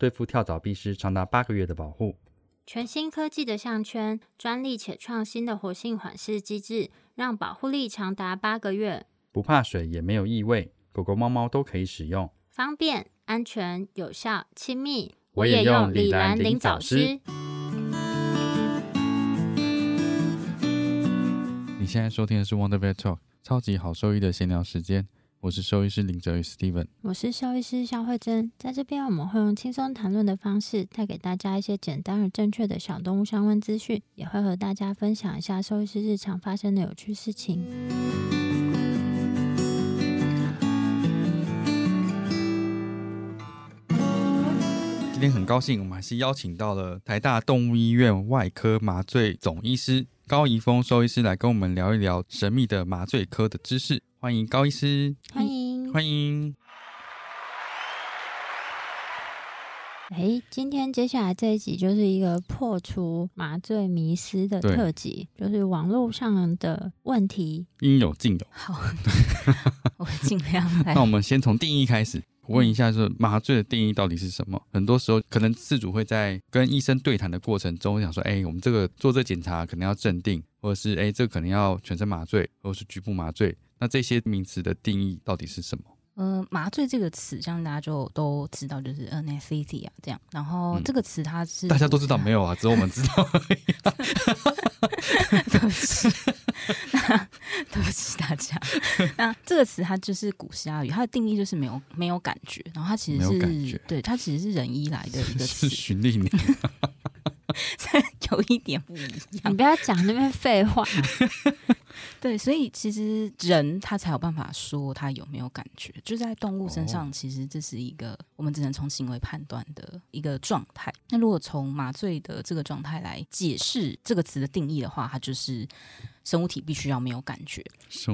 对付跳蚤必施长达八个月的保护。全新科技的项圈，专利且创新的活性缓释机制，让保护力长达八个月。不怕水，也没有异味，狗狗、猫猫都可以使用，方便、安全、有效、亲密。我也用李兰灵藻师。你现在收听的是 Wonder Vet Talk，超级好兽医的闲聊时间。我是兽医师林哲宇 Steven，我是兽医师肖慧珍。在这边，我们会用轻松谈论的方式，带给大家一些简单而正确的小动物相关资讯，也会和大家分享一下兽医师日常发生的有趣事情。今天很高兴，我们还是邀请到了台大动物医院外科麻醉总医师高怡峰兽医师来跟我们聊一聊神秘的麻醉科的知识。欢迎高医师，欢迎欢迎。哎，今天接下来这一集就是一个破除麻醉迷思的特辑，就是网络上的问题应有尽有。好，我尽量来。那我们先从定义开始。问一下，是麻醉的定义到底是什么？很多时候，可能事主会在跟医生对谈的过程中，想说：“哎，我们这个做这检查可能要镇定，或者是哎，这可能要全身麻醉，或者是局部麻醉。”那这些名词的定义到底是什么？呃，麻醉这个词，相信大家就都知道，就是 anesthesia 这样。然后这个词它是大家都知道没有啊？只有我们知道。对不起，对不起大家。那这个词它就是古希腊语，它的定义就是没有没有感觉。然后它其实是对它其实是人医来的一个词，循例名。有一点不一样，你不要讲那边废话。对，所以其实人他才有办法说他有没有感觉，就在动物身上，其实这是一个我们只能从行为判断的一个状态。那如果从麻醉的这个状态来解释这个词的定义的话，它就是生物体必须要没有感觉，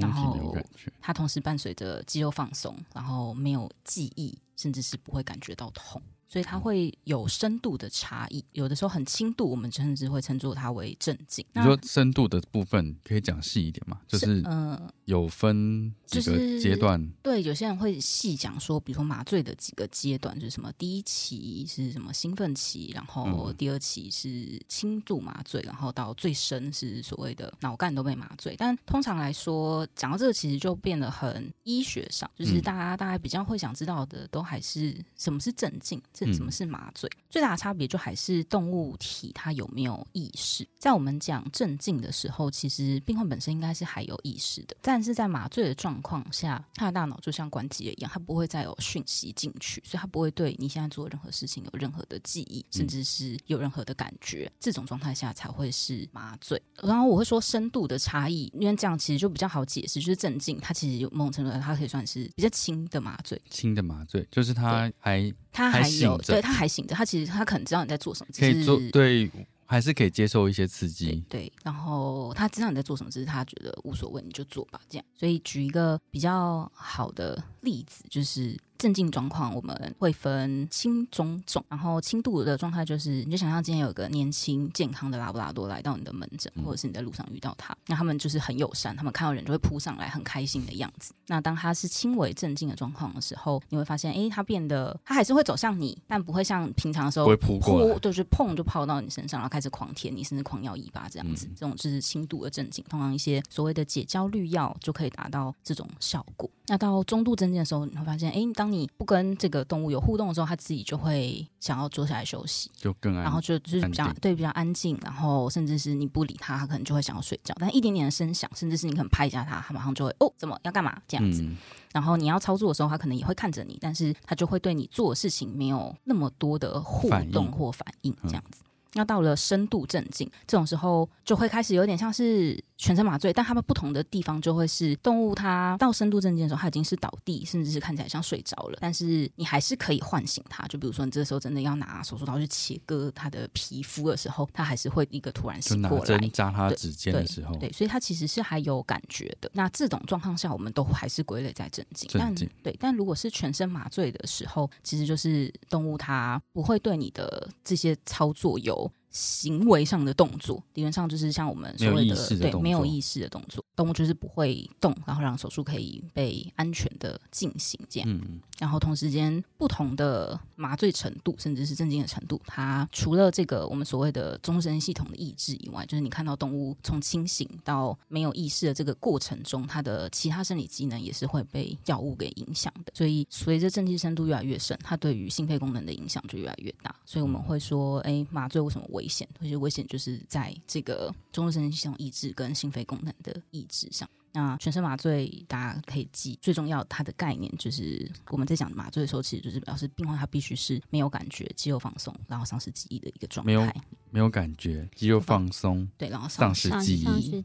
然后它同时伴随着肌肉放松，然后没有记忆，甚至是不会感觉到痛。所以它会有深度的差异，有的时候很轻度，我们甚至会称作它为镇静。你说深度的部分可以讲细一点吗？就是嗯，有分几个阶段。对，有些人会细讲说，比如说麻醉的几个阶段，就是什么第一期是什么兴奋期，然后第二期是轻度麻醉，然后到最深是所谓的脑干都被麻醉。但通常来说，讲到这个其实就变得很医学上，就是大家大家比较会想知道的，都还是什么是镇静。这什么是麻醉？最大的差别就还是动物体它有没有意识。在我们讲镇静的时候，其实病患本身应该是还有意识的，但是在麻醉的状况下，他的大脑就像关机了一样，他不会再有讯息进去，所以他不会对你现在做任何事情有任何的记忆，甚至是有任何的感觉。这种状态下才会是麻醉。然后我会说深度的差异，因为这样其实就比较好解释，就是镇静，它其实有某种程度上，它可以算是比较轻的麻醉。轻的麻醉就是它还它还有对，他还醒着，他其实他可能知道你在做什么，可以做对，还是可以接受一些刺激，对。然后他知道你在做什么，只是他觉得无所谓，你就做吧，这样。所以举一个比较好的例子，就是。镇静状况我们会分轻、中、重，然后轻度的状态就是，你就想象今天有个年轻健康的拉布拉多来到你的门诊，或者是你在路上遇到他，那他们就是很友善，他们看到人就会扑上来，很开心的样子。那当他是轻微镇静的状况的时候，你会发现，哎，他变得他还是会走向你，但不会像平常的时候会扑过，就是碰就泡到你身上，然后开始狂舔你，甚至狂咬尾巴这样子。这种就是轻度的镇静，通常一些所谓的解焦虑药就可以达到这种效果。那到中度镇静的时候，你会发现，哎，当你不跟这个动物有互动的时候，它自己就会想要坐下来休息，就更安，然后就就是比较对比较安静，然后甚至是你不理它，它可能就会想要睡觉。但一点点的声响，甚至是你可能拍一下它，它马上就会哦，怎么要干嘛这样子。然后你要操作的时候，它可能也会看着你，但是它就会对你做的事情没有那么多的互动或反应这样子。那到了深度镇静这种时候，就会开始有点像是全身麻醉，但他们不同的地方就会是动物它到深度镇静的时候，它已经是倒地，甚至是看起来像睡着了，但是你还是可以唤醒它。就比如说你这时候真的要拿手术刀去切割它的皮肤的时候，它还是会一个突然醒过来针。扎它指尖的时候，对，所以它其实是还有感觉的。那这种状况下，我们都还是归类在镇静。但对，但如果是全身麻醉的时候，其实就是动物它不会对你的这些操作有行为上的动作，理论上就是像我们所谓的对没有意识的动作，动物就是不会动，然后让手术可以被安全的进行这样。嗯，然后同时间不同的麻醉程度，甚至是震惊的程度，它除了这个我们所谓的终身系统的抑制以外，就是你看到动物从清醒到没有意识的这个过程中，它的其他生理机能也是会被药物给影响的。所以随着镇静深度越来越深，它对于心肺功能的影响就越来越大。所以我们会说，哎，麻醉为什么危险？有些危险就是在这个中枢神经系统抑制跟心肺功能的抑制上。那全身麻醉大家可以记，最重要它的概念就是我们在讲麻醉的时候，其实就是表示病患他必须是没有感觉、肌肉放松，然后丧失记忆的一个状没有态。没有感觉，肌肉放松，对，然后丧失记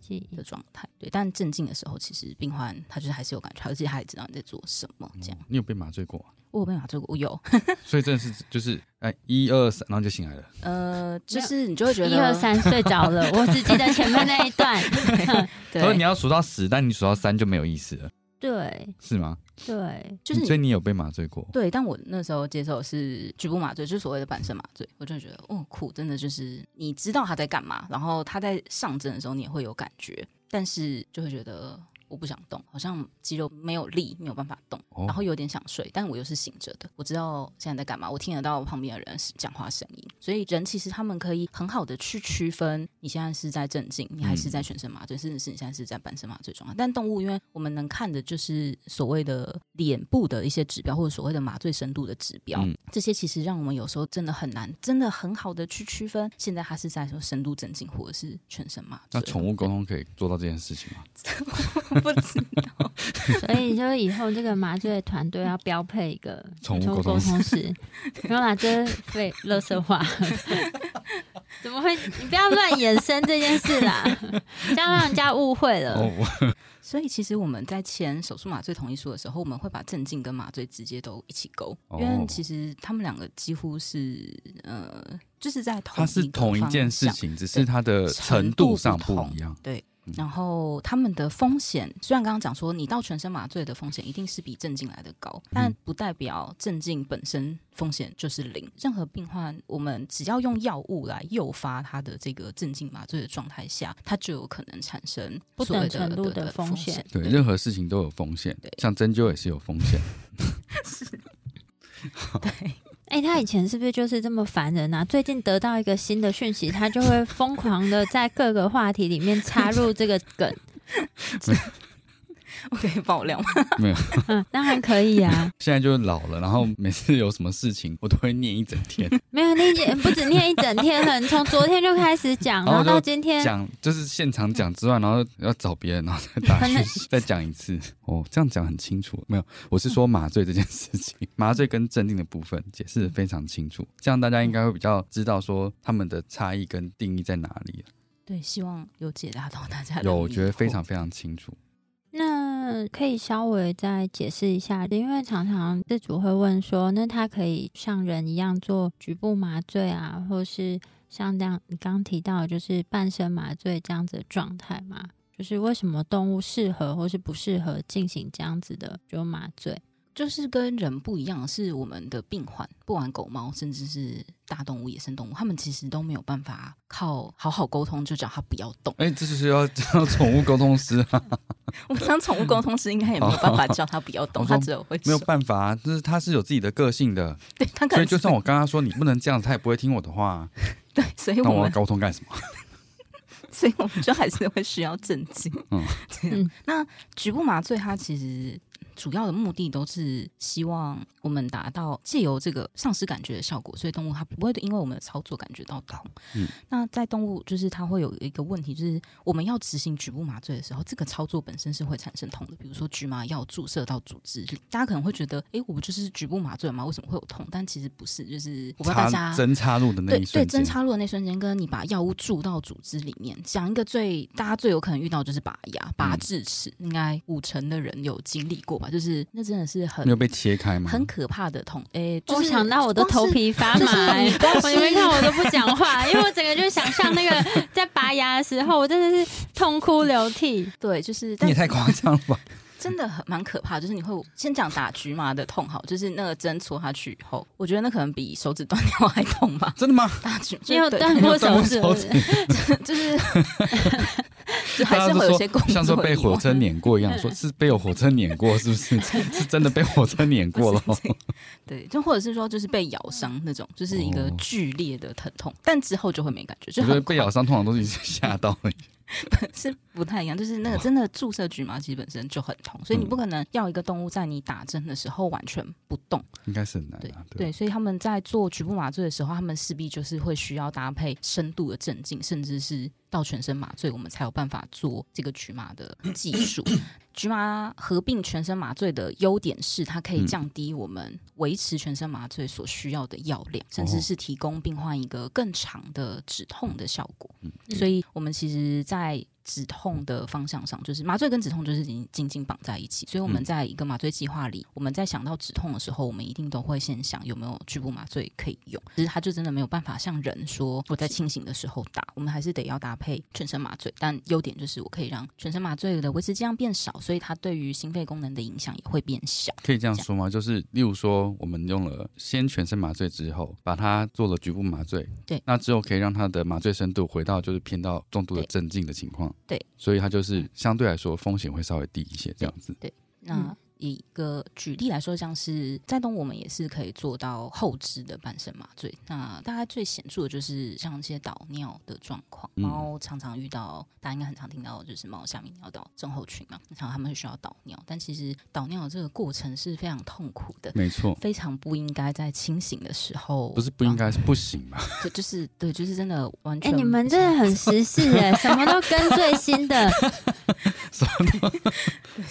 忆的状态。对，但镇静的时候，其实病患他就是还是有感觉，而且他也知道你在做什么。这样，你有被麻醉过啊？我有被麻醉过，我有。所以真的是就是哎一二三，然后就醒来了。呃，就是你就会觉得一二三睡着了，我只记得前面那一段。对他说你，要数到十，但你数到三就没有意思了，对是吗？对，就是所以你有被麻醉过？对，但我那时候接受的是局部麻醉，就是所谓的半身麻醉，我就觉得哦酷，真的就是你知道他在干嘛，然后他在上针的时候你也会有感觉，但是就会觉得我不想动，好像肌肉没有力，没有办法动，哦然后有点想睡，但我又是醒着的，我知道现在在干嘛，我听得到旁边的人讲话声音，所以人其实他们可以很好的去区分你现在是在镇静，你还是在全身麻醉，甚至是你现在是在半身麻醉状态。但动物因为我们能看的就是所谓的脸部的一些指标，或者所谓的麻醉深度的指标，嗯这些其实让我们有时候真的很难，真的很好的去区分现在它是在说深度镇静或者是全身麻醉。那宠物沟通可以做到这件事情吗？不知道，所以就是以后这个麻醉团队要标配一个宠物沟沟通师。师，没有啦，这是被乐色化。怎么会？你不要乱衍生这件事啦，这样让人家误会了。哦，所以其实我们在签手术麻醉同意书的时候，我们会把镇静跟麻醉直接都一起勾，哦。因为其实他们两个几乎是呃，就是在同它是一同一件事情，只是它的程度上不一样。对，然后他们的风险，虽然刚刚讲说你到全身麻醉的风险一定是比镇静来的高，但不代表镇静本身风险就是零。任何病患，我们只要用药物来诱发他的这个镇静麻醉的状态下，他就有可能产生不所谓等程度的的风风险对，任何事情都有风险对，像针灸也是有风险。是 对。哎、他以前是不是就是这么烦人啊？最近得到一个新的讯息，他就会疯狂的在各个话题里面插入这个梗。我可以爆料吗？没有，嗯，当然可以啊。现在就老了，然后每次有什么事情，我都会念一整天，没有，你已经不止念一整天了，你从昨天就开始讲，然后到今天，讲就是现场讲之外，然后要找别人，然后再打可能讯息，再讲一次。哦，这样讲很清楚。没有，我是说麻醉这件事情，麻醉跟镇定的部分解释的非常清楚，这样大家应该会比较知道说他们的差异跟定义在哪里。对，希望有解答到大家的有，我疑觉得非常非常清楚。嗯可以稍微再解释一下，因为常常自主会问说，那他可以像人一样做局部麻醉啊，或是像这样你刚提到就是半身麻醉这样子的状态嘛？就是为什么动物适合或是不适合进行这样子的就麻醉？就是跟人不一样，是我们的病患，不管狗猫，甚至是大动物、野生动物，他们其实都没有办法靠好好沟通就叫他不要动。哎、这就是要叫宠物沟通师啊，我当宠物沟通师应该也没有办法叫他不要动，我说他只有会没有办法啊，就是他是有自己的个性的，对他可能所以就算我刚刚说你不能这样，他也不会听我的话啊。对，所以那我们沟通干什么？所以我们就还是会需要镇静。嗯，那局部麻醉它其实主要的目的都是希望我们达到借由这个丧失感觉的效果，所以动物它不会因为我们的操作感觉到痛。嗯，那在动物就是它会有一个问题，就是我们要执行局部麻醉的时候，这个操作本身是会产生痛的。比如说局麻药注射到组织里，大家可能会觉得，哎，我不就是局部麻醉吗？为什么会有痛？但其实不是，就是我不知道大家针插入的那一瞬间，对针插入的那瞬间，跟你把药物注到组织里面，讲一个最大家最有可能遇到就是拔牙、拔智齿，应该五成的人有经历过吧？就是那真的是很没有被切开吗？很可怕的痛，哎，我想到我的头皮发麻，你们看我都不讲话，因为我整个就想象那个在拔牙的时候，我真的是痛哭流涕。对，就是你也太夸张了吧。真的很蛮可怕，就是你会先讲打局麻的痛，好，就是那个针戳下去以后，我觉得那可能比手指断掉还痛吧？真的吗？打局没有断过手指，就是 还是会有些工作，像说被火车碾过一样，说是被有火车碾过，是不是？是真的被火车碾过了？对，就或者是说就是被咬伤那种，就是一个剧烈的疼痛，但之后就会没感觉。就觉得被咬伤通常都是吓到了。是不太一样，就是那个真的注射局麻，其实本身就很痛，所以你不可能要一个动物在你打针的时候完全不动，应该是很难。对对，所以他们在做局部麻醉的时候，他们势必就是会需要搭配深度的镇静，甚至是到全身麻醉，我们才有办法做这个局麻的技术。局麻合并全身麻醉的优点是，它可以降低我们维持全身麻醉所需要的药量，甚至是提供病患一个更长的止痛的效果。所以，我们其实，在止痛的方向上，就是麻醉跟止痛就是已经紧紧绑在一起。所以我们在一个麻醉计划里，我们在想到止痛的时候，我们一定都会先想有没有局部麻醉可以用。其实它就真的没有办法像人说我在清醒的时候打，我们还是得要搭配全身麻醉。但优点就是我可以让全身麻醉的维持剂量变少，所以它对于心肺功能的影响也会变小。可以这样说吗？就是例如说，我们用了先全身麻醉之后，把它做了局部麻醉，对，那之后可以让它的麻醉深度回到就是偏到重度的镇静的情况，对，所以它就是相对来说风险会稍微低一些，这样子。对，那。一个举例来说，像是在东，我们也是可以做到后肢的半身麻醉。那大概最显著的就是像一些导尿的状况，猫常常遇到，大家应该很常听到，就是猫下面尿道症候群嘛，然后他们会需要导尿，但其实导尿的这个过程是非常痛苦的，没错，非常不应该在清醒的时候，不是不应该是不行嘛？对，就是对，就是真的完全。哎，你们真的很时事哎，什么都跟最新的，什么？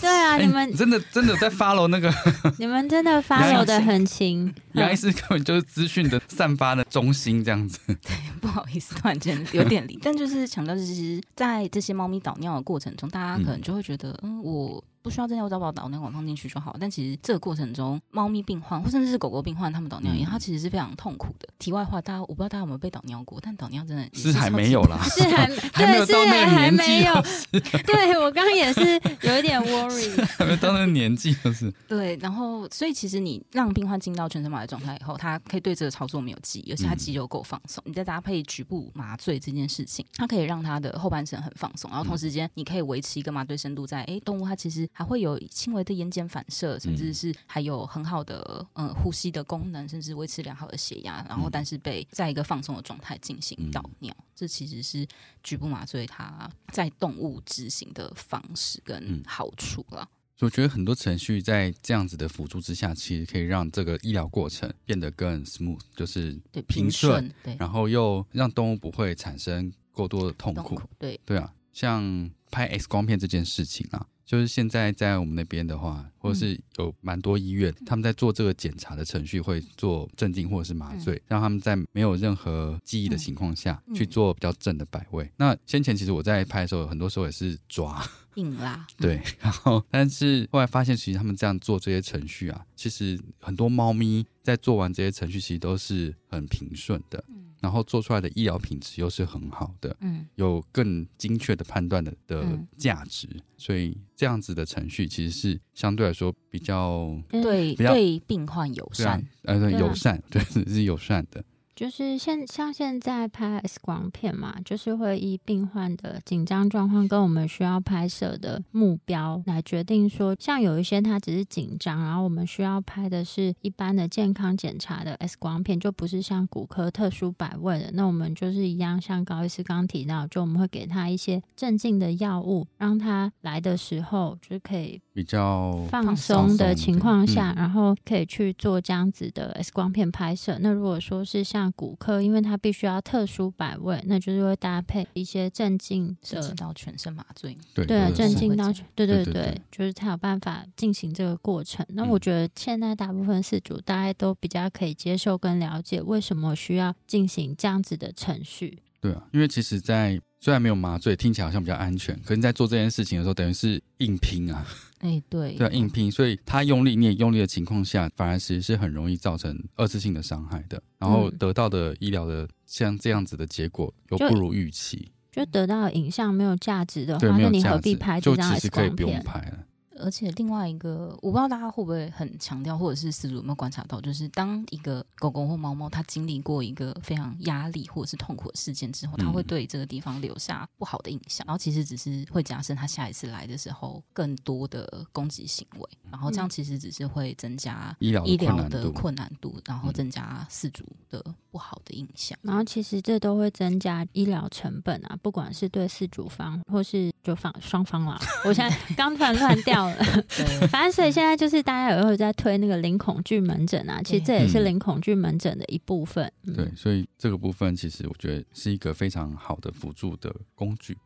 对啊，你们真的真的在 follow 那个。你们真的发楼的很勤，原来是根本就是资讯的散发的中心这样子。对，不好意思，突然间有点离，但就是强调，其实，在这些猫咪导尿的过程中，大家可能就会觉得，嗯，我。不需要真的我找把导尿管放进去就好，但其实这个过程中，猫咪病患或甚至是狗狗病患，他们导尿，它其实是非常痛苦的。题外话，大家我不知道大家有没有被导尿过，但导尿真的是 还没有啦，是还还没有到那个年纪。对我刚刚也是有一点 worry，还没到那个年纪就是。对，然后所以其实你让病患进到全身麻醉状态以后，他可以对这个操作没有记忆，而且他肌肉够放松。你再搭配局部麻醉这件事情，它可以让他的后半身很放松，然后同时间你可以维持一个麻醉深度在。哎，动物它其实还会有。轻微的眼睑反射，甚至是还有很好的嗯呼吸的功能，甚至维持良好的血压，然后但是被在一个放松的状态进行导尿，这其实是局部麻醉它在动物执行的方式跟好处了。我觉得很多程序在这样子的辅助之下，其实可以让这个医疗过程变得更 smooth，就是对平顺，对，然后又让动物不会产生过多的痛苦。对对啊，像拍 X 光片这件事情啊。就是现在在我们那边的话，或者是有蛮多医院，他们在做这个检查的程序会做镇静或者是麻醉，让他们在没有任何记忆的情况下去做比较正的摆位。那先前其实我在拍的时候，很多时候也是抓 硬拉，对，然后但是后来发现，其实他们这样做这些程序啊，其实很多猫咪在做完这些程序，其实都是很平顺的。然后做出来的医疗品质又是很好的，嗯，有更精确的判断的的价值，所以这样子的程序其实是相对来说比较对对病患友善，呃，对友善，对是友善的。就是现像现在拍 X 光片嘛，就是会以病患的紧张状况跟我们需要拍摄的目标来决定说，像有一些他只是紧张，然后我们需要拍的是一般的健康检查的 X 光片，就不是像骨科特殊摆位的，那我们就是一样，像高医师刚提到，就我们会给他一些镇静的药物，让他来的时候就是可以。比较放松的情况下，然后可以去做这样子的 X 光片拍摄。那如果说是像骨科，因为它必须要特殊摆位，那就是会搭配一些镇静的到全身麻醉。对对，镇静到对对对，就是才有办法进行这个过程。那我觉得现在大部分事主大概都比较可以接受跟了解为什么需要进行这样子的程序。对啊，因为其实，在虽然没有麻醉，听起来好像比较安全，可是在做这件事情的时候，等于是硬拼啊。哎，对，对，硬拼，所以他用力，你也用力的情况下，反而其实是很容易造成二次性的伤害的。然后得到的医疗的像这样子的结果，又不如预期，就得到影像没有价值的话，那你何必拍这张 X 光片？而且另外一个，我不知道大家会不会很强调，或者是饲主有没有观察到，就是当一个狗狗或猫猫它经历过一个非常压力或者是痛苦的事件之后，它会对这个地方留下不好的印象，然后其实只是会加深它下一次来的时候更多的攻击行为，然后这样其实只是会增加医疗医疗的困难度，然后增加饲主的不好的印象，然后其实这都会增加医疗成本啊，不管是对饲主方或是就方双方啦。我现在 刚突然乱掉。对，反正所以现在就是大家有会在推那个零恐惧门诊啊，其实这也是零恐惧门诊的一部分。对，所以这个部分其实我觉得是一个非常好的辅助的工具。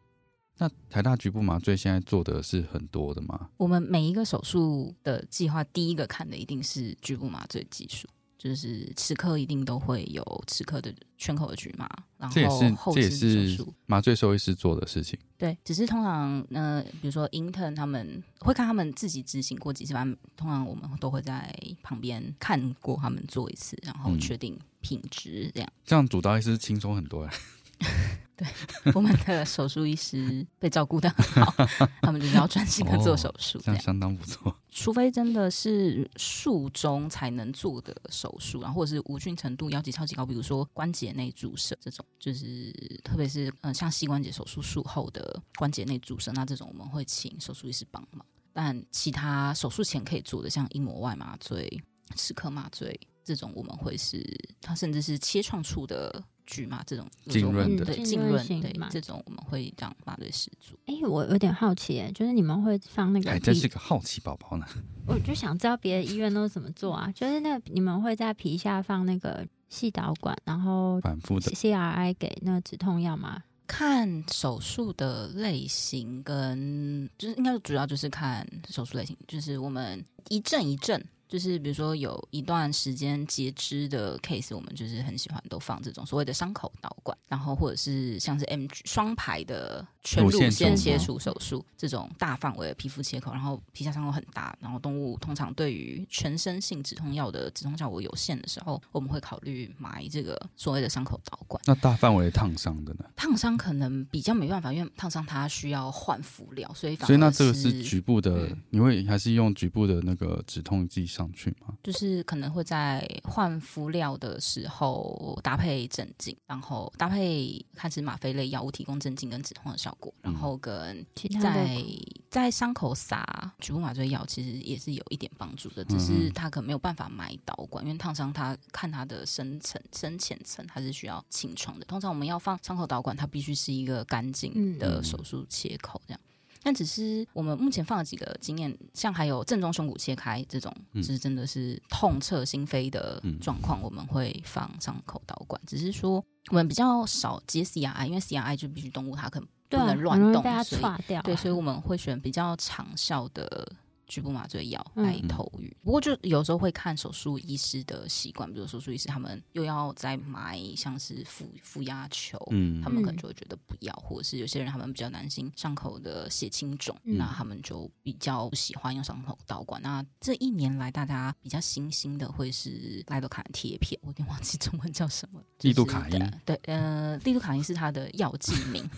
那台大局部麻醉现在做的是很多的吗？我们每一个手术的计划，第一个看的一定是局部麻醉技术。就是齿科一定都会有齿科的圈口的局麻，然后后也是麻醉兽医师做的事情。对，只是通常呃，比如说 intern 他们会看他们自己执行过几次，反正通常我们都会在旁边看过他们做一次，然后确定品质这样。这样主刀医师轻松很多。对，我们的手术医师被照顾的很好，他们就是要专心的做手术，这样相当不错。除非真的是术中才能做的手术，然后或者是无菌程度要求超级高，比如说关节内注射这种，就是特别是嗯像膝关节手术术后的关节内注射，那这种我们会请手术医师帮忙。但其他手术前可以做的，像硬膜外麻醉、齿科麻醉这种，我们会是它甚至是切创处的。局嘛，这种浸润的，对浸润对这种我们会让麻醉师做。哎，我有点好奇，哎，就是你们会放那个？哎，真是个好奇宝宝呢。我就想知道别的医院都怎么做啊？就是那你们会在皮下放那个细导管，然后反复的 CRI 给那个止痛药吗？看手术的类型，跟就是应该主要就是看手术类型，就是我们一阵一阵。就是比如说有一段时间截肢的 case，我们就是很喜欢都放这种所谓的伤口导管，然后或者是像是 M 双排的全乳腺切除手术这种大范围的皮肤切口，然后皮下伤口很大，然后动物通常对于全身性止痛药的止痛效果有限的时候，我们会考虑埋这个所谓的伤口导管。那大范围烫伤的呢？烫伤可能比较没办法，因为烫伤它需要换敷料，所以所以那这个是局部的，你会还是用局部的那个止痛剂？上去吗？就是可能会在换敷料的时候搭配镇静，然后搭配看是吗啡类药物提供镇静跟止痛的效果，然后跟在在伤口撒局部麻醉药，其实也是有一点帮助的，只是他可能没有办法埋导管，因为烫伤他看他的深层深浅层，他是需要清创的。通常我们要放伤口导管，它必须是一个干净的手术切口这样。但只是我们目前放了几个经验，像还有正中胸骨切开这种，就是真的是痛彻心扉的状况，我们会放伤口导管。只是说我们比较少接 CRI，因为 CRI 就必须动物它可能不能乱动，所以对，所以我们会选比较长效的。局部麻醉药来投予，不过就有时候会看手术医师的习惯，比如手术医师他们又要再埋像是负负压球，嗯，他们可能就会觉得不要，或者是有些人他们比较担心伤口的血清肿，那他们就比较不喜欢用伤口导管。那这一年来大家比较新兴的会是莱多卡的贴片，我有点忘记中文叫什么，利度卡因，对，呃，利度卡因是它的药剂名。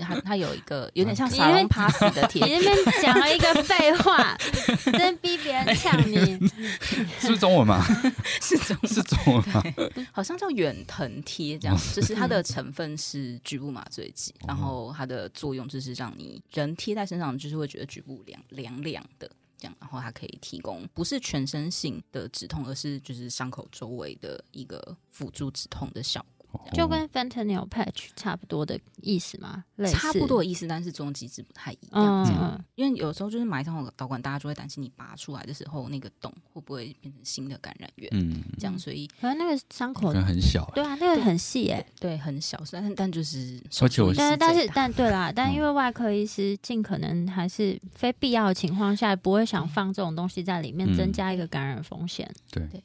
它它有一个有点像沙龙 pass 的贴，你那边讲了一个废话，真逼别人呛你，是中文吗？是中是中文吗？好像叫远藤贴这样，就是它的成分是局部麻醉剂，然后它的作用就是让你人贴在身上，就是会觉得局部凉凉凉的这样，然后它可以提供不是全身性的止痛，而是就是伤口周围的一个辅助止痛的效果。就跟 fentanyl patch 差不多的意思吗？类似。差不多的意思，但是作用机制不太一样。嗯这样，嗯。因为有时候就是埋上导管，大家就会担心你拔出来的时候，那个洞会不会变成新的感染源？嗯，这样，所以可能那个伤口很小，对啊，那个很细诶、对很小，但但就是而且我但是但是但对啦，但嗯因为外科医师尽可能还是非必要的情况下，不会想放这种东西在里面，嗯。增加一个感染风险。对。对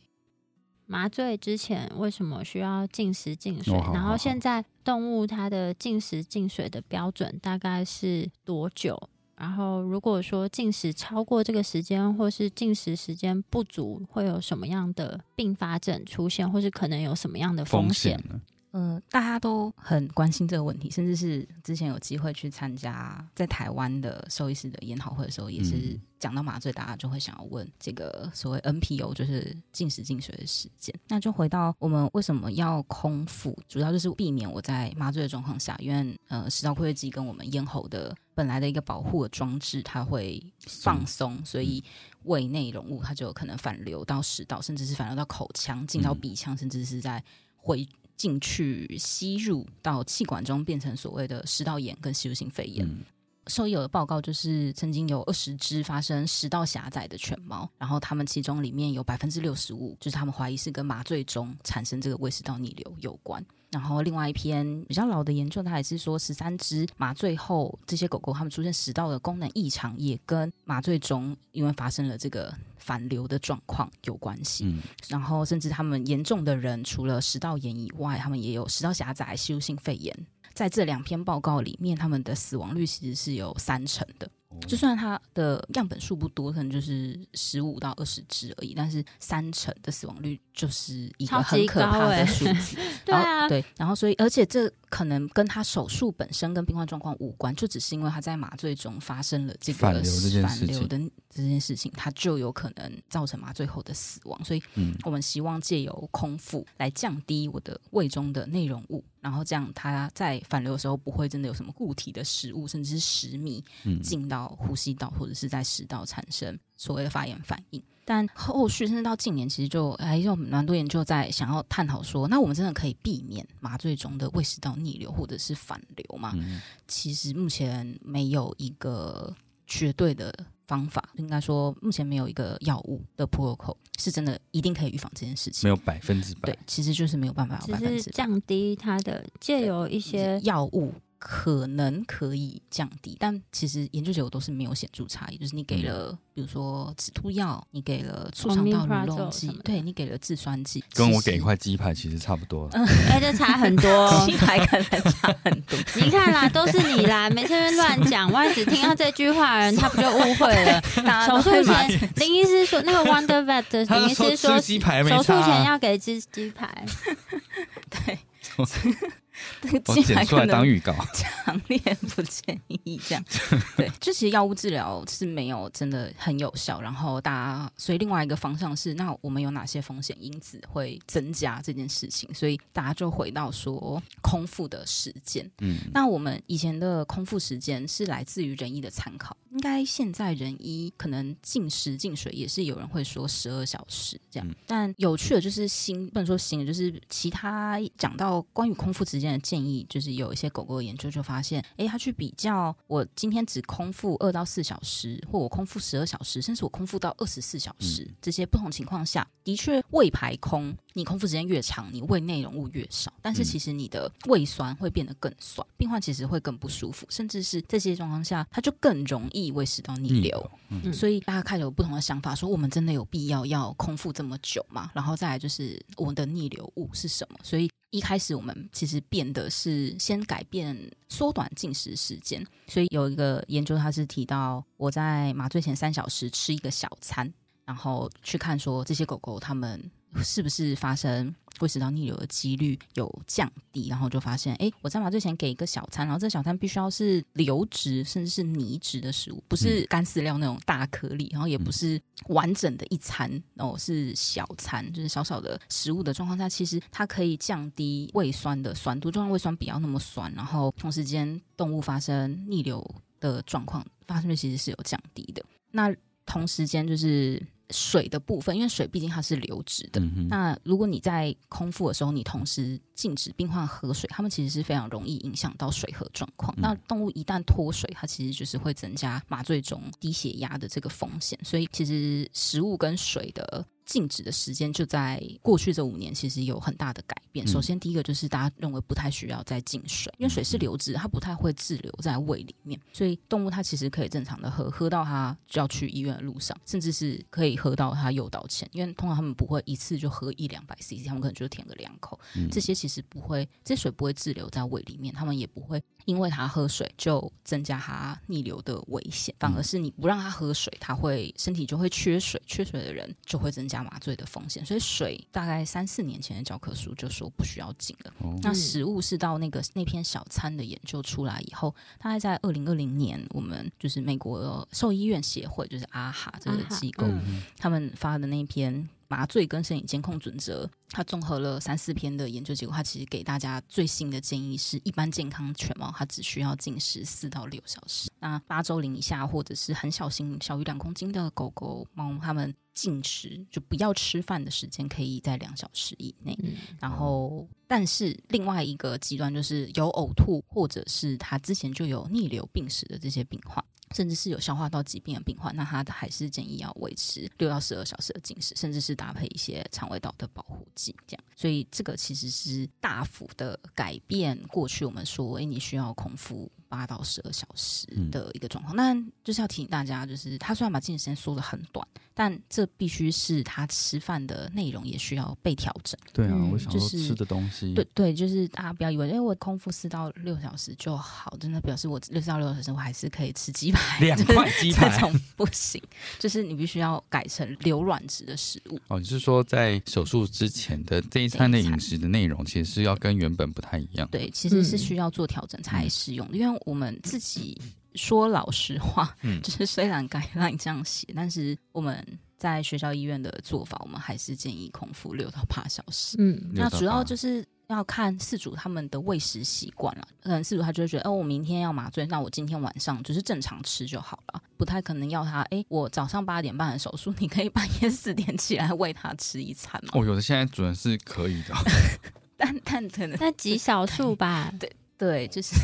麻醉之前为什么需要禁食禁水？然哦好好好后现在动物它的禁食禁水的标准大概是多久？然后如果说禁食超过这个时间，或是禁食时间不足，会有什么样的并发症出现，或是可能有什么样的风险险？呢？呃，大家都很关心这个问题，甚至是之前有机会去参加在台湾的兽医师的研讨会的时候，也是嗯讲到麻醉，大家就会想要问这个所谓 NPO，就是进食进水的时间。那就回到我们为什么要空腹，主要就是避免我在麻醉的状况下，因为呃食道括约肌跟我们咽喉的本来的一个保护的装置，它会放松，所以胃内容物它就有可能反流到食道，甚至是反流到口腔，进到嗯鼻腔，甚至是在回进去吸入到气管中，变成所谓的食道炎跟吸入性肺炎。兽医有的报告就是曾经有二十只发生食道狭窄的犬猫，然后他们其中里面有百分之六十五，就是他们怀疑是跟麻醉中产生这个胃食道逆流有关。然后另外一篇比较老的研究，它也是说十三只麻醉后这些狗狗它们出现食道的功能异常，也跟麻醉中因为发生了这个反流的状况有关系。嗯然后甚至他们严重的人，除了食道炎以外，他们也有食道狭窄、吸入性肺炎。在这两篇报告里面，他们的死亡率其实是有三成的。就算它的样本数不多，可能就是十五到二十只而已，但是三成的死亡率就是一超个很可怕欸的数字。对啊然后，对，然后所以，而且这可能跟他手术本身跟病患状况无关，就只是因为他在麻醉中发生了这个反流这件反事情流的这件事情，他就有可能造成麻醉后的死亡。所以，嗯我们希望借由空腹来降低我的胃中的内容物，然后这样它在反流的时候不会真的有什么固体的食物，甚至是食糜嗯进到呼吸道或者是在食道产生所谓的发炎反应。但后续甚至到近年，其实就还有蛮多研究在想要探讨说，那我们真的可以避免麻醉中的胃食道逆流或者是反流吗？嗯其实目前没有一个绝对的方法，应该说目前没有一个药物的 protocol 是真的一定可以预防这件事情。没有百分之百对，，其实就是没有办法百分之百。是降低它的借由一些药物可能可以降低，但其实研究结果都是没有显著差异。就是你给了，比如说止吐药，你给了促肠道蠕动剂对你给了制酸剂，跟我给一块鸡排其实差不多。哎，这差很多哦。鸡排可能差很多。你看啦，都是你啦，每次乱讲，万一只听到这句话的人，他不就误会了？手术前，林医师说那个 Wonder Vet 林医师说，手术前要给只鸡排。对。这个我剪出来当预告，强烈不建议这样。对，就其实药物治疗是没有真的很有效，然后大家所以另外一个方向是，那我们有哪些风险因子会增加这件事情？所以大家就回到说空腹的时间。嗯，那我们以前的空腹时间是来自于人医的参考，应该现在人医可能进食进水也是有人会说十二小时这样，嗯但有趣的就是新不能说新的，就是其他讲到关于空腹时间的建议，就是有一些狗狗的研究就发现，哎，他去比较我今天只空腹二到四小时，或我空腹十二小时，甚至我空腹到二十四小时，嗯这些不同情况下，的确胃排空，你空腹时间越长，你胃内容物越少，但是嗯其实你的胃酸会变得更酸，病患其实会更不舒服，甚至是这些状况下，它就更容易胃食道逆流。逆流，嗯所以大家开始有不同的想法，说我们真的有必要要空腹这么久吗？然后再来就是我们的逆流物是什么？所以一开始我们其实变的是先改变缩短进食时间。所以有一个研究，它是提到我在麻醉前三小时吃一个小餐，然后去看说这些狗狗它们是不是发生胃食道逆流的几率有降低，然后就发现，哎，我在麻醉前给一个小餐，然后这小餐必须要是流质甚至是泥质的食物，不是干饲料那种大颗粒，然后也不是完整的一餐哦，是小餐，就是小小的食物的状况下，其实它可以降低胃酸的酸度，就让胃酸不要那么酸，然后同时间动物发生逆流的状况发生率其实是有降低的。那同时间就是水的部分，因为水毕竟它是流质的，嗯，那如果你在空腹的时候，你同时禁止病患喝水，他们其实是非常容易影响到水合状况。那动物一旦脱水，它其实就是会增加麻醉中低血压的这个风险。所以其实食物跟水的。静止的时间就在过去这五年，其实有很大的改变。首先，第一个就是大家认为不太需要再进水，因为水是流质，它不太会滞留在胃里面，所以动物它其实可以正常的喝，喝到它就要去医院的路上，甚至是可以喝到它诱导前。因为通常他们不会一次就喝一两百 CC，他们可能就舔个两口。这些其实不会，这些水不会滞留在胃里面，他们也不会因为他喝水就增加他逆流的危险，反而是你不让他喝水，他会身体就会缺水，缺水的人就会增加。麻醉的风险，所以水大概三四年前的教科书就说不需要进了。那食物是到那个那篇小餐的研究出来以后，大概在二零二零年，我们就是美国兽医院协会，就是阿哈这个机构，他们发的那篇。麻醉跟身体监控准则，它综合了三四篇的研究结果。它其实给大家最新的建议是，一般健康犬猫它只需要进食四到六小时。那八周龄以下或者是很小型、小于两公斤的狗狗、猫，它们进食就不要吃饭的时间可以在两小时以内。然后，但是另外一个极端就是有呕吐或者是它之前就有逆流病史的这些病患。甚至是有消化道疾病的病患，那他还是建议要维持六到十二小时的进食，甚至是搭配一些肠胃道的保护剂，这样。所以这个其实是大幅的改变过去我们说，哎，你需要空腹。八到十二小时的一个状况，那就是要提醒大家，就是他虽然把进食时间缩的很短，但这必须是他吃饭的内容也需要被调整。对啊，我想说吃的东西，对对，就是大家不要以为，因为，我空腹四到六小时就好，真的表示我六到六小时我还是可以吃鸡排，两块鸡排这种不行，就是你必须要改成流软质的食物。哦，你是说在手术之前的这一餐的饮食的内容，其实是要跟原本不太一样？对，其实是需要做调整才适用，因为。我们自己说老实话，嗯，就是虽然该让你这样写，但是我们在学校医院的做法，我们还是建议空腹六到八小时。嗯，那主要就是要看饲主他们的喂食习惯了。可能饲主他就会觉得，哦，我明天要麻醉，那我今天晚上就是正常吃就好了，不太可能要他，哎，我早上八点半的手术，你可以半夜四点起来喂他吃一餐吗？哦，有的现在主人是可以的，但但可能那极少数吧。对对，就是。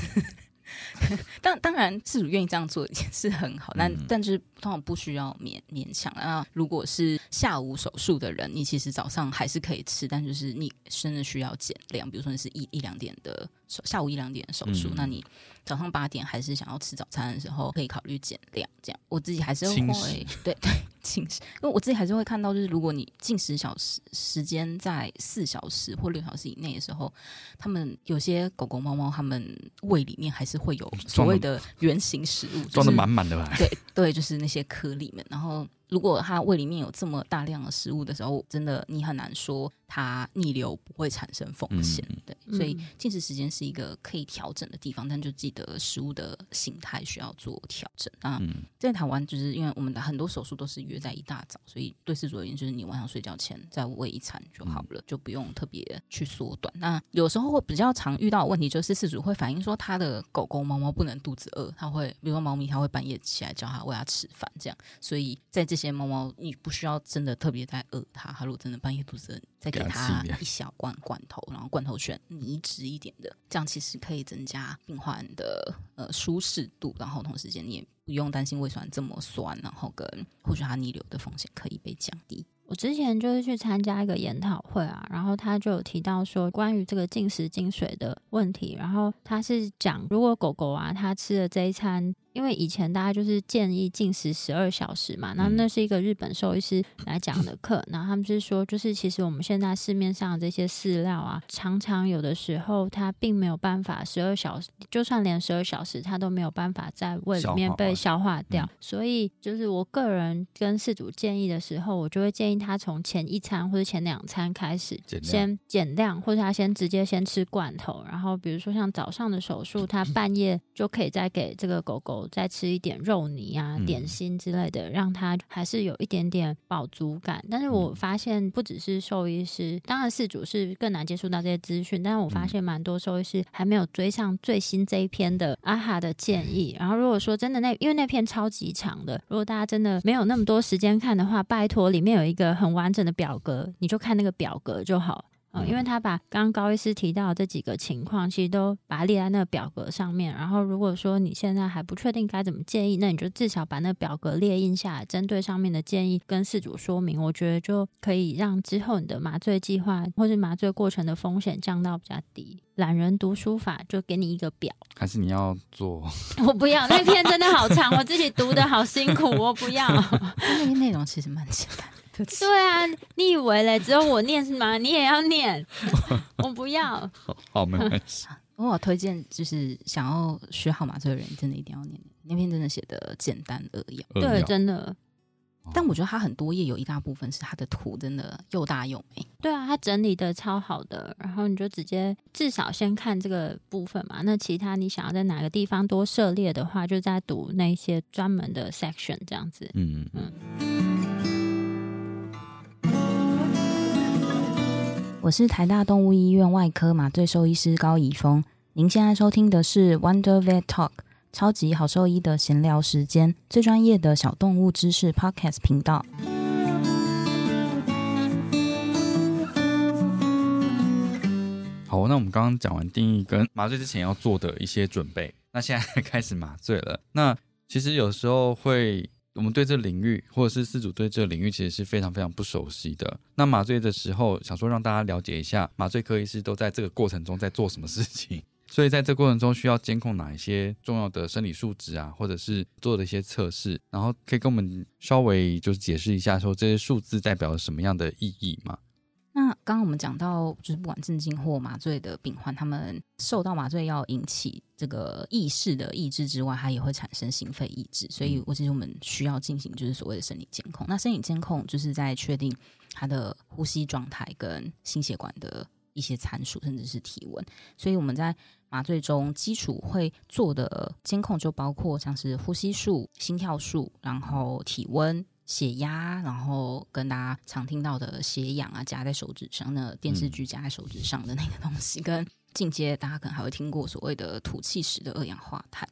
当 当然，自主愿意这样做也是很好，但但是通常不需要勉勉强那。如果是下午手术的人，你其实早上还是可以吃，但就是你真的需要减量。比如说你是一一两点的手，下午一两点手术，那你早上八点还是想要吃早餐的时候，可以考虑减量。这样我自己还是会对对。进 食，因为我自己还是会看到，就是如果你进食小时时间在四小时或六小时以内的时候，他们有些狗狗、猫猫，它们胃里面还是会有所谓的圆形食物，装的满满的吧？对对，就是那些颗粒们，然后。如果它胃里面有这么大量的食物的时候，真的你很难说它逆流不会产生风险。对，所以进食时间是一个可以调整的地方，但就记得食物的形态需要做调整。那在台湾，就是因为我们的很多手术都是约在一大早，所以对事主而言，就是你晚上睡觉前再喂一餐就好了，就不用特别去缩短。那有时候会比较常遇到的问题，就是事主会反映说，他的狗狗、猫猫不能肚子饿，他会，比如说猫咪，他会半夜起来叫他喂它吃饭，这样。所以在这些些猫猫，你不需要真的特别在饿它。它如果真的半夜肚子饿，再给它一小罐罐头，然后罐头选泥质一点的，这样其实可以增加病患的呃舒适度，然后同时间你也不用担心胃酸这么酸，然后跟或许它逆流的风险可以被降低。我之前就是去参加一个研讨会啊，然后他就有提到说关于这个进食进水的问题，然后他是讲如果狗狗啊它吃了这一餐。因为以前大家就是建议禁食十二小时嘛，那那是一个日本兽医师来讲的课，然后他们是说，就是其实我们现在市面上这些饲料啊，常常有的时候它并没有办法十二小时，就算连十二小时它都没有办法在胃里面被消化掉，所以就是我个人跟饲主建议的时候，我就会建议他从前一餐或者前两餐开始先减量，或者他先直接先吃罐头，然后比如说像早上的手术，他半夜就可以再给这个狗狗。再吃一点肉泥啊、点心之类的，让它还是有一点点饱足感。但是我发现，不只是兽医师，当然饲主是更难接触到这些资讯。但是我发现，蛮多兽医师还没有追上最新这一篇的阿哈的建议。然后，如果说真的那，因为那篇超级长的，如果大家真的没有那么多时间看的话，拜托里面有一个很完整的表格，你就看那个表格就好。嗯，因为他把刚刚高医师提到的这几个情况，其实都把它列在那个表格上面。然后如果说你现在还不确定该怎么建议，那你就至少把那表格列印下来，针对上面的建议跟事主说明，我觉得就可以让之后你的麻醉计划或是麻醉过程的风险降到比较低。懒人读书法就给你一个表，还是你要做？我不要那篇真的好长，我自己读的好辛苦，我不要。那篇内容其实蛮简单的。对啊，你以为嘞？只有我念是吗？你也要念？我不要。好，没关系。我推荐就是想要学好麻醉的人，真的一定要念那篇，真的写的简单扼要。对，真的。但我觉得它很多页有一大部分是它的图真的又大又美。对啊，它整理的超好的，然后你就直接至少先看这个部分嘛。那其他你想要在哪个地方多涉猎的话，就在读那些专门的 section 这样子。嗯嗯。我是台大动物医院外科麻醉兽医师高以峰，您现在收听的是 Wonder Vet Talk。超级好兽医的闲聊时间，最专业的小动物知识 Podcast 频道。好，那我们刚刚讲完定义跟麻醉之前要做的一些准备，那现在 开始麻醉了。那其实有时候会，我们对这领域或者是四组对这领域其实是非常非常不熟悉的。那麻醉的时候，想说让大家了解一下，麻醉科医师都在这个过程中在做什么事情。所以在这过程中需要监控哪一些重要的生理数值啊，或者是做的一些测试，然后可以跟我们稍微就是解释一下，说这些数字代表了什么样的意义吗？那刚刚我们讲到，就是不管镇静或麻醉的病患，他们受到麻醉药引起这个意识的抑制之外，它也会产生心肺抑制，所以我其实我们需要进行就是所谓的生理监控。那生理监控就是在确定他的呼吸状态跟心血管的一些参数，甚至是体温，所以我们在麻醉中基础会做的监控就包括像是呼吸数、心跳数，然后体温、血压，然后跟大家常听到的血氧啊，夹在手指上那电视剧夹在手指上的那个东西，跟进阶大家可能还会听过所谓的吐气时的二氧化碳。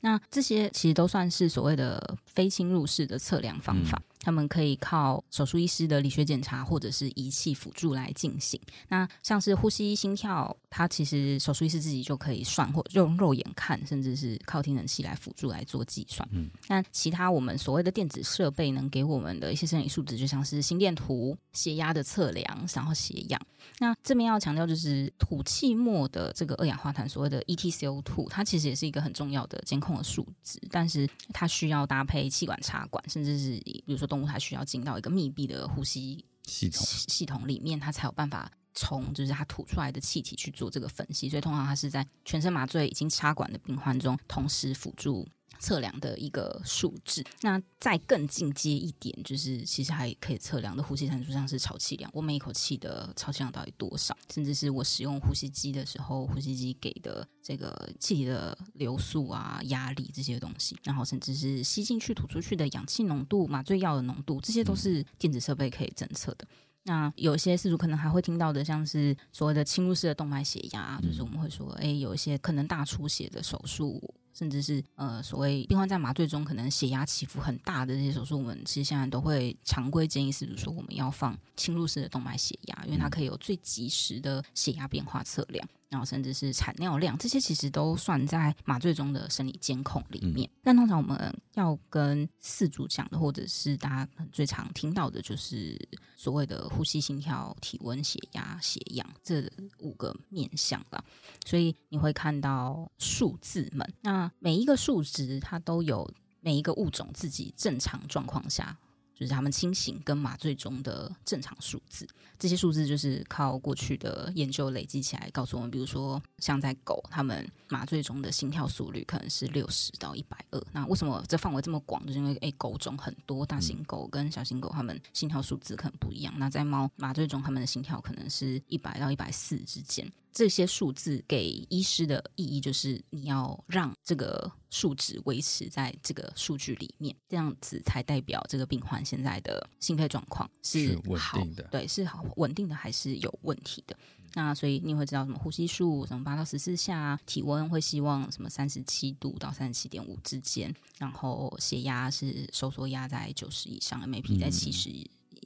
那这些其实都算是所谓的非侵入式的测量方法。他们可以靠手术医师的理学检查或者是仪器辅助来进行。那像是呼吸、心跳，它其实手术医师自己就可以算，或用肉眼看，甚至是靠听诊器来辅助来做计算。嗯，那其他我们所谓的电子设备能给我们的一些生理数值，就像是心电图、血压的测量，然后血氧。那这边要强调就是吐气末的这个二氧化碳，所谓的 ETCO2，它其实也是一个很重要的监控的数值，但是它需要搭配气管插管，甚至是比如说。动物它需要进到一个密闭的呼吸系统。系统里面，它才有办法从就是它吐出来的气体去做这个分析。所以通常它是在全身麻醉已经插管的病患中，同时辅助。测量的一个数字，那再更进阶一点，就是其实还可以测量的呼吸参数，像是潮气量，我每一口气的潮气量到底多少，甚至是我使用呼吸机的时候，呼吸机给的这个气体的流速啊、压力这些东西，然后甚至是吸进去、吐出去的氧气浓度、麻醉药的浓度，这些都是电子设备可以侦测的。那有些事主可能还会听到的，像是所谓的侵入式的动脉血压，就是我们会说，哎，有一些可能大出血的手术。甚至是呃，所谓病患在麻醉中可能血压起伏很大的这些手术，我们其实现在都会常规建议，事主说我们要放侵入式的动脉血压，因为它可以有最及时的血压变化测量。然后甚至是产尿量，这些其实都算在麻醉中的生理监控里面。但通常我们要跟四主讲的，或者是大家最常听到的，就是所谓的呼吸、心跳、体温、血压、血氧这五个面向了。所以你会看到数字们，那每一个数值它都有每一个物种自己正常状况下。就是他们清醒跟麻醉中的正常数字，这些数字就是靠过去的研究累积起来，告诉我们，比如说像在狗，他们麻醉中的心跳速率可能是六十到一百二。那为什么这范围这么广？就是因为诶，狗种很多，大型狗跟小型狗，它们心跳数字可能不一样。那在猫麻醉中，它们的心跳可能是一百到一百四之间。这些数字给医师的意义就是，你要让这个数值维持在这个数据里面，这样子才代表这个病患现在的心肺状况是稳定的，对，是好稳定的还是有问题的？那所以你会知道什么呼吸数，什么八到十四下，体温会希望什么三十七度到三十七点五之间，然后血压是收缩压在九十以上，每 p 在七十。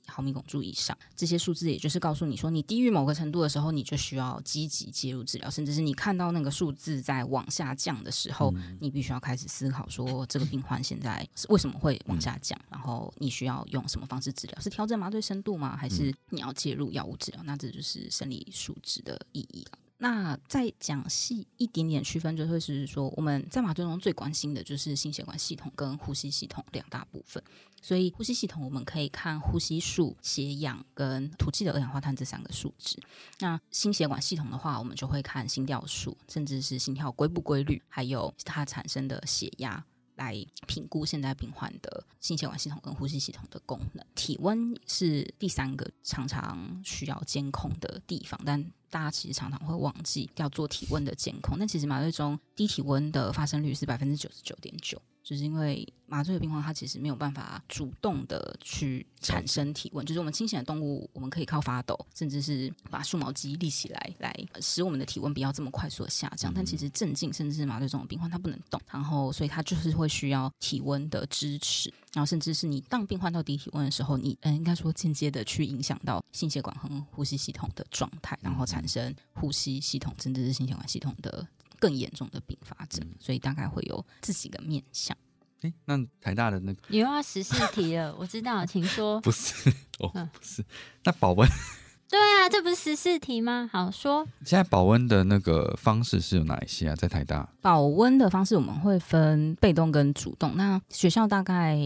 毫米汞柱以上，这些数字也就是告诉你说，你低于某个程度的时候，你就需要积极介入治疗，甚至是你看到那个数字在往下降的时候，你必须要开始思考说，这个病患现在是为什么会往下降，然后你需要用什么方式治疗？是调整麻醉深度吗？还是你要介入药物治疗？那这就是生理数值的意义了。那再讲细一点点区分，就会是说我们在麻醉中最关心的就是心血管系统跟呼吸系统两大部分。所以呼吸系统我们可以看呼吸数、血氧跟吐气的二氧化碳这三个数值。那心血管系统的话，我们就会看心跳数，甚至是心跳规不规律，还有它产生的血压。来评估现在病患的心血管系统跟呼吸系统的功能，体温是第三个常常需要监控的地方，但大家其实常常会忘记要做体温的监控。但其实麻醉中低体温的发生率是百分之九十九点九。就是因为麻醉的病患，他其实没有办法主动的去产生体温。就是我们清醒的动物，我们可以靠发抖，甚至是把竖毛肌立起来，来使我们的体温不要这么快速的下降。但其实镇静，甚至是麻醉这种病患，他不能动，然后所以他就是会需要体温的支持。然后甚至是你当病患到低体温的时候，你嗯应该说间接的去影响到心血管和呼吸系统的状态，然后产生呼吸系统甚至是心血管系统的。更严重的并发症，所以大概会有这几个面向。哎，那台大的那个你又要十四题了，我知道，请说。不是哦，不是。那保温？对啊，这不是十四题吗？好说。现在保温的那个方式是有哪一些啊？在台大保温的方式，我们会分被动跟主动。那学校大概。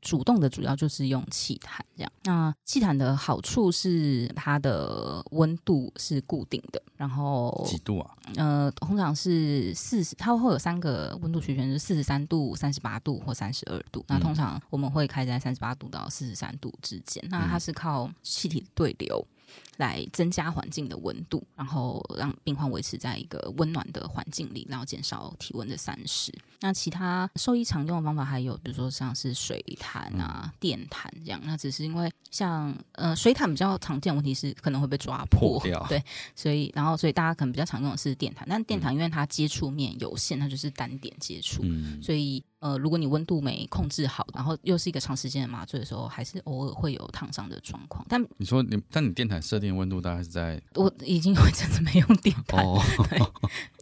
主动的主要就是用气毯这样，那气毯的好处是它的温度是固定的，然后几度啊？呃，通常是四十，它会有三个温度区间，是四十三度、三十八度或三十二度。那通常我们会开在三十八度到四十三度之间。那它是靠气体对流。来增加环境的温度，然后让病患维持在一个温暖的环境里，然后减少体温的散失。那其他兽医常用的方法还有，比如说像是水毯啊、电毯这样。那只是因为像呃水毯比较常见，问题是可能会被抓破掉。对，所以然后所以大家可能比较常用的是电毯，但电毯因为它接触面有限，它就是单点接触，所以。呃，如果你温度没控制好，然后又是一个长时间的麻醉的时候，还是偶尔会有烫伤的状况。但你说你，但你电毯设定温度大概是在？我已经有一阵子没用电毯，对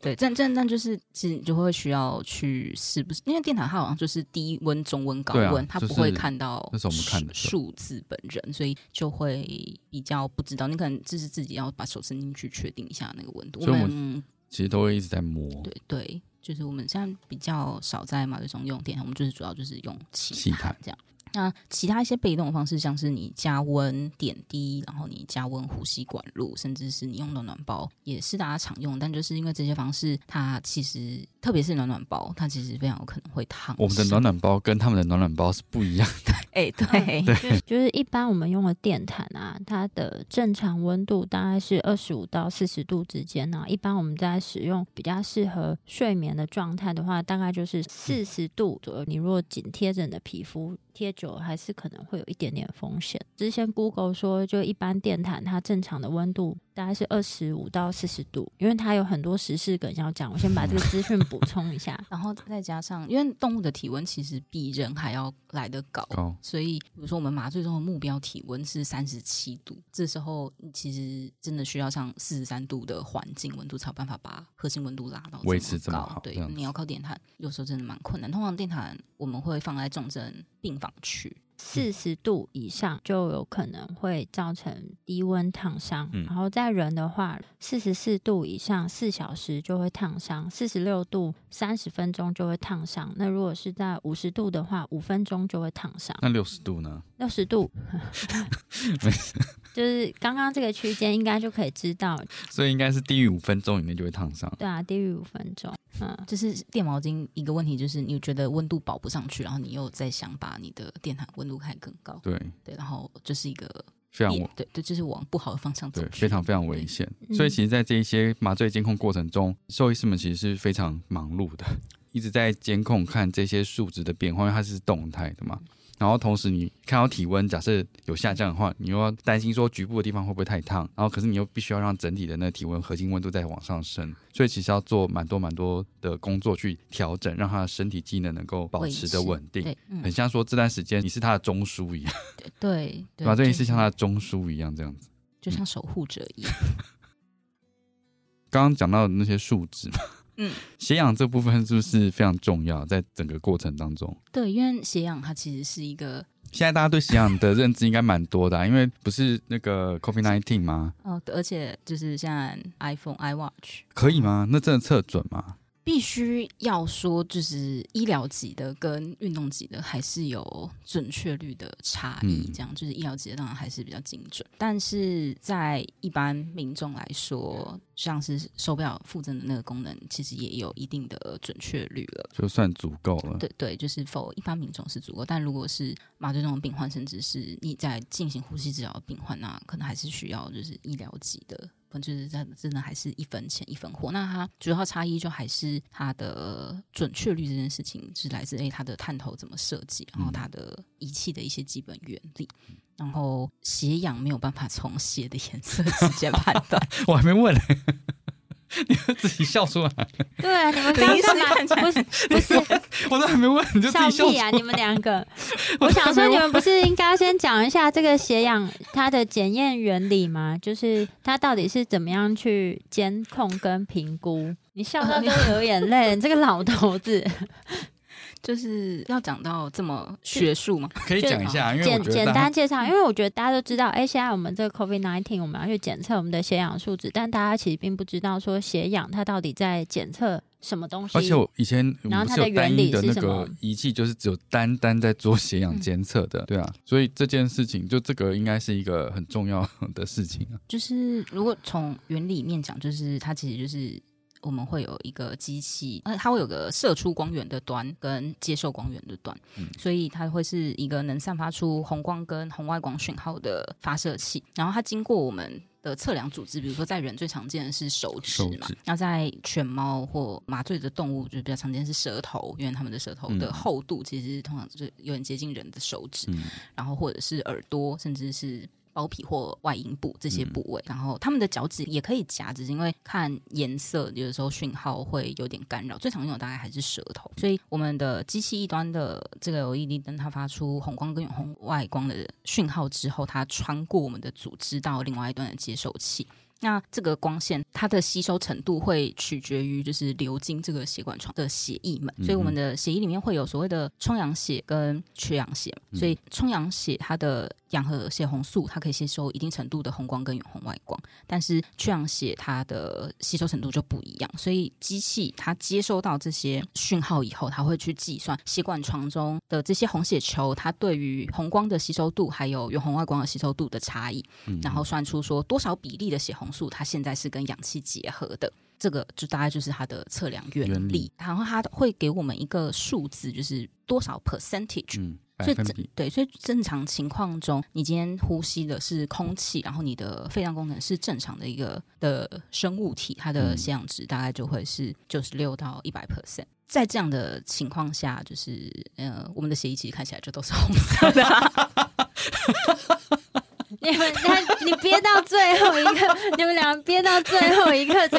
对，但但但就是其实就会需要去是不是？因为电毯它好像就是低温、中温、高温，它不会看到那是我们看的数字本人，所以就会比较不知道。你可能就是自己要把手伸进去确定一下那个温度。我们其实都会一直在摸。对对。就是我们现在比较少在麻醉中用电，我们就是主要就是用气毯这样。那其他一些被动的方式，像是你加温点滴，然后你加温呼吸管路，甚至是你用暖暖包，也是大家常用。但就是因为这些方式，它其实特别是暖暖包，它其实非常有可能会烫。我们的暖暖包跟他们的暖暖包是不一样的。哎，对，对，就是一般我们用的电毯啊，它的正常温度大概是二十五到四十度之间呢。一般我们在使用比较适合睡眠的状态的话，大概就是四十度左右。你如果紧贴着你的皮肤。贴久还是可能会有一点点风险。之前 Google 说，就一般电毯它正常的温度大概是二十五到四十度，因为它有很多时事梗要讲，我先把这个资讯补充一下，然后再加上，因为动物的体温其实比人还要来得高，所以比如说我们麻醉中的目标体温是三十七度，这时候其实真的需要上四十三度的环境温度才有办法把核心温度拉到维持这么高。对，你要靠电毯，有时候真的蛮困难。通常电毯我们会放在重症病房。去四十度以上就有可能会造成低温烫伤，然后在人的话，四十四度以上四小时就会烫伤，四十六度三十分钟就会烫伤。那如果是在五十度的话，五分钟就会烫伤。那六十度呢？六十度，就是刚刚这个区间应该就可以知道，所以应该是低于五分钟以内就会烫伤。对啊，低于五分钟。嗯，就是电毛巾一个问题，就是你觉得温度保不上去，然后你又再想把你的电毯温度开更高，对。对，然后这是一个非常对对，就是往不好的方向走，对，非常非常危险。所以其实，在这一些麻醉监控过程中，兽医师们其实是非常忙碌的，一直在监控看这些数值的变化，因为它是动态的嘛。然后同时你看到体温假设有下降的话，你又要担心说局部的地方会不会太烫，然后可是你又必须要让整体的那个体温核心温度再往上升，所以其实要做蛮多蛮多的工作去调整，让他的身体机能能够保持的稳定。嗯很像说这段时间你是他的中枢一样，对对吧？这就也是像他的中枢一样这样子。就像守护者一样。刚刚讲到的那些数值嘛，嗯，血氧这部分是不是非常重要？在整个过程当中，对，因为血氧它其实是一个现在大家对血氧的认知应该蛮多的啊、因为不是那个 COVID nineteen 吗？哦，而且就是像 iPhone、iWatch，可以吗？那真的测准吗？必须要说，就是医疗级的跟运动级的还是有准确率的差异。嗯这样就是医疗级的当然还是比较精准，但是在一般民众来说，像是手表附赠的那个功能，其实也有一定的准确率了。就算足够了。对对，就是否一般民众是足够，但如果是麻醉中的病患，甚至是你在进行呼吸治疗的病患，那可能还是需要就是医疗级的，就是真真的还是一分钱一分货。那它主要差异就还是它的准确率这件事情是来自于它的探头怎么设计，然后它的仪器的一些基本原理。然后血氧没有办法从血的颜色 直接判断，我还没问呢、你们自己笑出来，对啊，你们刚临时干嘛看起？来不是不是 我都还没问你就自笑己笑屁啊！你们两个，我想说你们不是应该先讲一下这个血氧它的检验原理吗？就是它到底是怎么样去监控跟评估？你笑到都流眼泪，你这个老头子。就是要讲到这么学术吗？可以讲一下，因为简简单介绍，因为我觉得大家都知道，哎、现在我们这个 COVID nineteen 我们要去检测我们的血氧数值，但大家其实并不知道说血氧它到底在检测什么东西。而且我以前我们然后它的是有单一原理的那个是什么仪器，就是只有单单在做血氧监测的，对啊，所以这件事情就这个应该是一个很重要的事情啊。就是如果从原理面讲，就是它其实就是我们会有一个机器，呃，它会有个射出光源的端跟接受光源的端，嗯。所以它会是一个能散发出红光跟红外光讯号的发射器，然后它经过我们。的测量组织，比如说在人最常见的是手指嘛那在犬猫或麻醉的动物，就比较常见是舌头，因为它们的舌头的嗯。厚度其实通常就是有点接近人的手指，嗯，然后或者是耳朵，甚至是包皮或外阴部这些部位，然后他们的脚趾也可以夹，只是因为看颜色，有的时候讯号会有点干扰。最常用的大概还是舌头，所以我们的机器一端的这个 LED 灯，它发出红光跟远红外光的讯号之后，它穿过我们的组织到另外一端的接收器。那这个光线它的吸收程度会取决于就是流经这个血管床的血液们，所以我们的血液里面会有所谓的充氧血跟缺氧血，所以充氧血它的氧和血红素它可以吸收一定程度的红光跟远红外光，但是缺氧血它的吸收程度就不一样，所以机器它接收到这些讯号以后，它会去计算血管床中的这些红血球它对于红光的吸收度还有远红外光的吸收度的差异，然后算出说多少比例的血红素它现在是跟氧气结合的。这个就大概就是它的测量原理，原理。然后它会给我们一个数字，就是多少 percentage，、所以正，对，所以正常情况中，你今天呼吸的是空气，然后你的肺脏功能是正常的一个的生物体，它的嗯。血氧值大概就会是九十六到一百 percent。在这样的情况下，就是呃，我们的血液其实看起来就都是红色的啊、你们他你憋到最后一刻，你们俩憋到最后一刻，这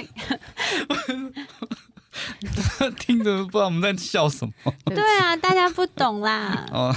听着不知道我们在笑什么。对啊，大家不懂啦。哦，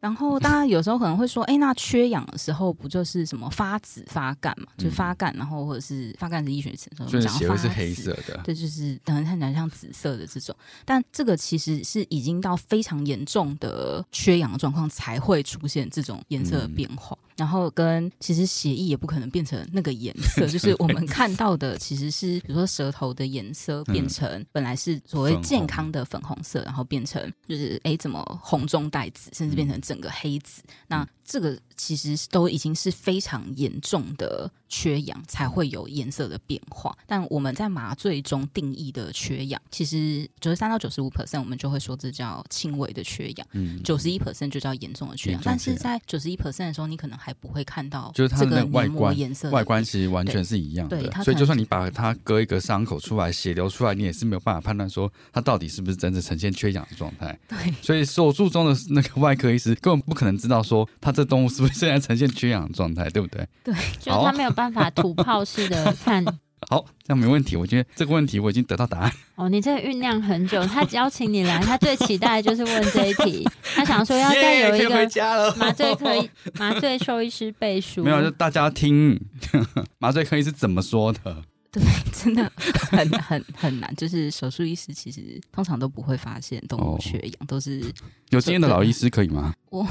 然后大家有时候可能会说，哎，那缺氧的时候不就是什么发紫发干嘛？就是发干，然后或者是发干是医学词，我所以们讲发血会是黑色的。对，就是可能看起来像紫色的这种，但这个其实是已经到非常严重的缺氧的状况才会出现这种颜色的变化。然后跟其实血液也不可能变成那个颜色，就是我们看到的其实是比如说舌头的颜色变成本来是所谓健康的粉红色，然后变成就是哎怎么红中带紫，甚至变成整个黑紫。那这个其实都已经是非常严重的缺氧才会有颜色的变化。但我们在麻醉中定义的缺氧，其实九十三到九十五 percent，我们就会说这叫轻微的缺氧。嗯，九十一 percent 就叫严重的缺氧但是在九十一 percent 的时候，你可能还不会看到就是它的外观颜色外观其实完全是一样的对，所以就算你把它割一个伤口出来，血流出来，你也是没有办法判断说它到底是不是真的呈现缺氧的状态。对所以手术中的那个外科医师根本不可能知道说它这动物是不是现在呈现缺氧的状态，对不对？就是他没有办法土炮式的 看。好，这样没问题。我觉得这个问题我已经得到答案。哦，你这个酝酿很久，他邀请你来，他最期待的就是问这一题，他想说要再有一个。麻醉科医 麻醉兽医师背书。没有，就大家听 麻醉科医师怎么说的。对，真的很很很难。就是手术医师其实通常都不会发现动物哦缺氧，都是有经验的老医师可以吗？我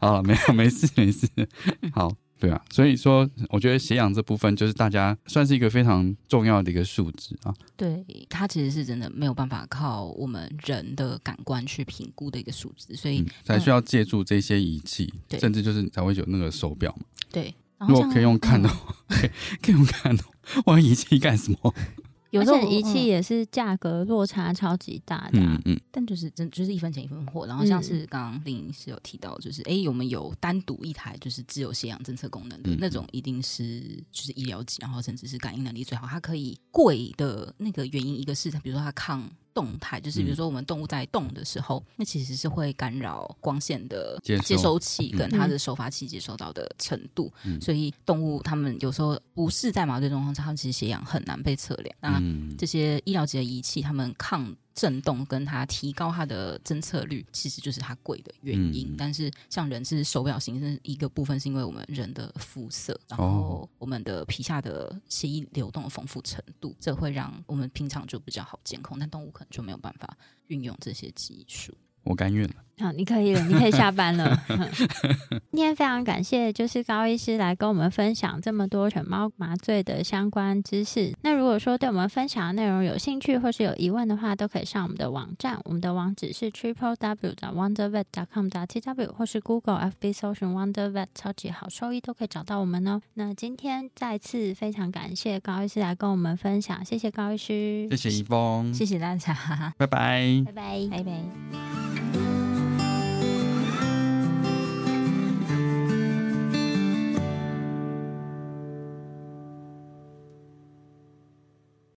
好了，没有，没事，没事。好，对啊，所以说，我觉得血氧这部分就是大家算是一个非常重要的一个数值啊。对它其实是真的没有办法靠我们人的感官去评估的一个数值，所以、嗯，才需要借助这些仪器，对甚至就是才会有那个手表嘛。对。如果可以用看的嗯话，可 以可以用看的话，我仪器干什么？有时候而且仪器嗯也是价格落差超级大的、啊嗯。嗯，但就是真就是一分钱一分货。然后像嗯是刚刚林是有提到，就是哎、诶我们有单独一台就是只有血氧侦测功能的、嗯那种，一定是就是医疗级，然后甚至是感应能力最好。它可以贵的那个原因，一个是它比如说它抗动态，就是比如说我们动物在动的时候，那其实是会干扰光线的接收。器嗯。跟它的收发器接收到的程度。嗯。所以动物它们有时候不是在麻醉状况下，它们其实血氧很难被测量。那嗯。这些医疗级的仪器，它们抗震动跟它提高它的侦测率，其实就是它贵的原因。嗯但是像人是手表型，是一个部分是因为我们人的肤色，然哦后我们的皮下的血液流动的丰富程度，这会让我们平常就比较好监控，但动物可能就没有办法运用这些技术。我甘愿了。好，你可以了，你可以下班了。今天非常感谢，就是高医师来跟我们分享这么多犬猫麻醉的相关知识。那如果说对我们分享的内容有兴趣或是有疑问的话，都可以上我们的网站，我们的网址是 triple w 的 wondervet com 的 t w 或是 Google FB 搜寻 Wonder Vet 超级好兽医都可以找到我们哦。那今天再次非常感谢高医师来跟我们分享，谢谢高医师谢，谢一峰，谢谢大家，拜拜。拜拜。拜拜。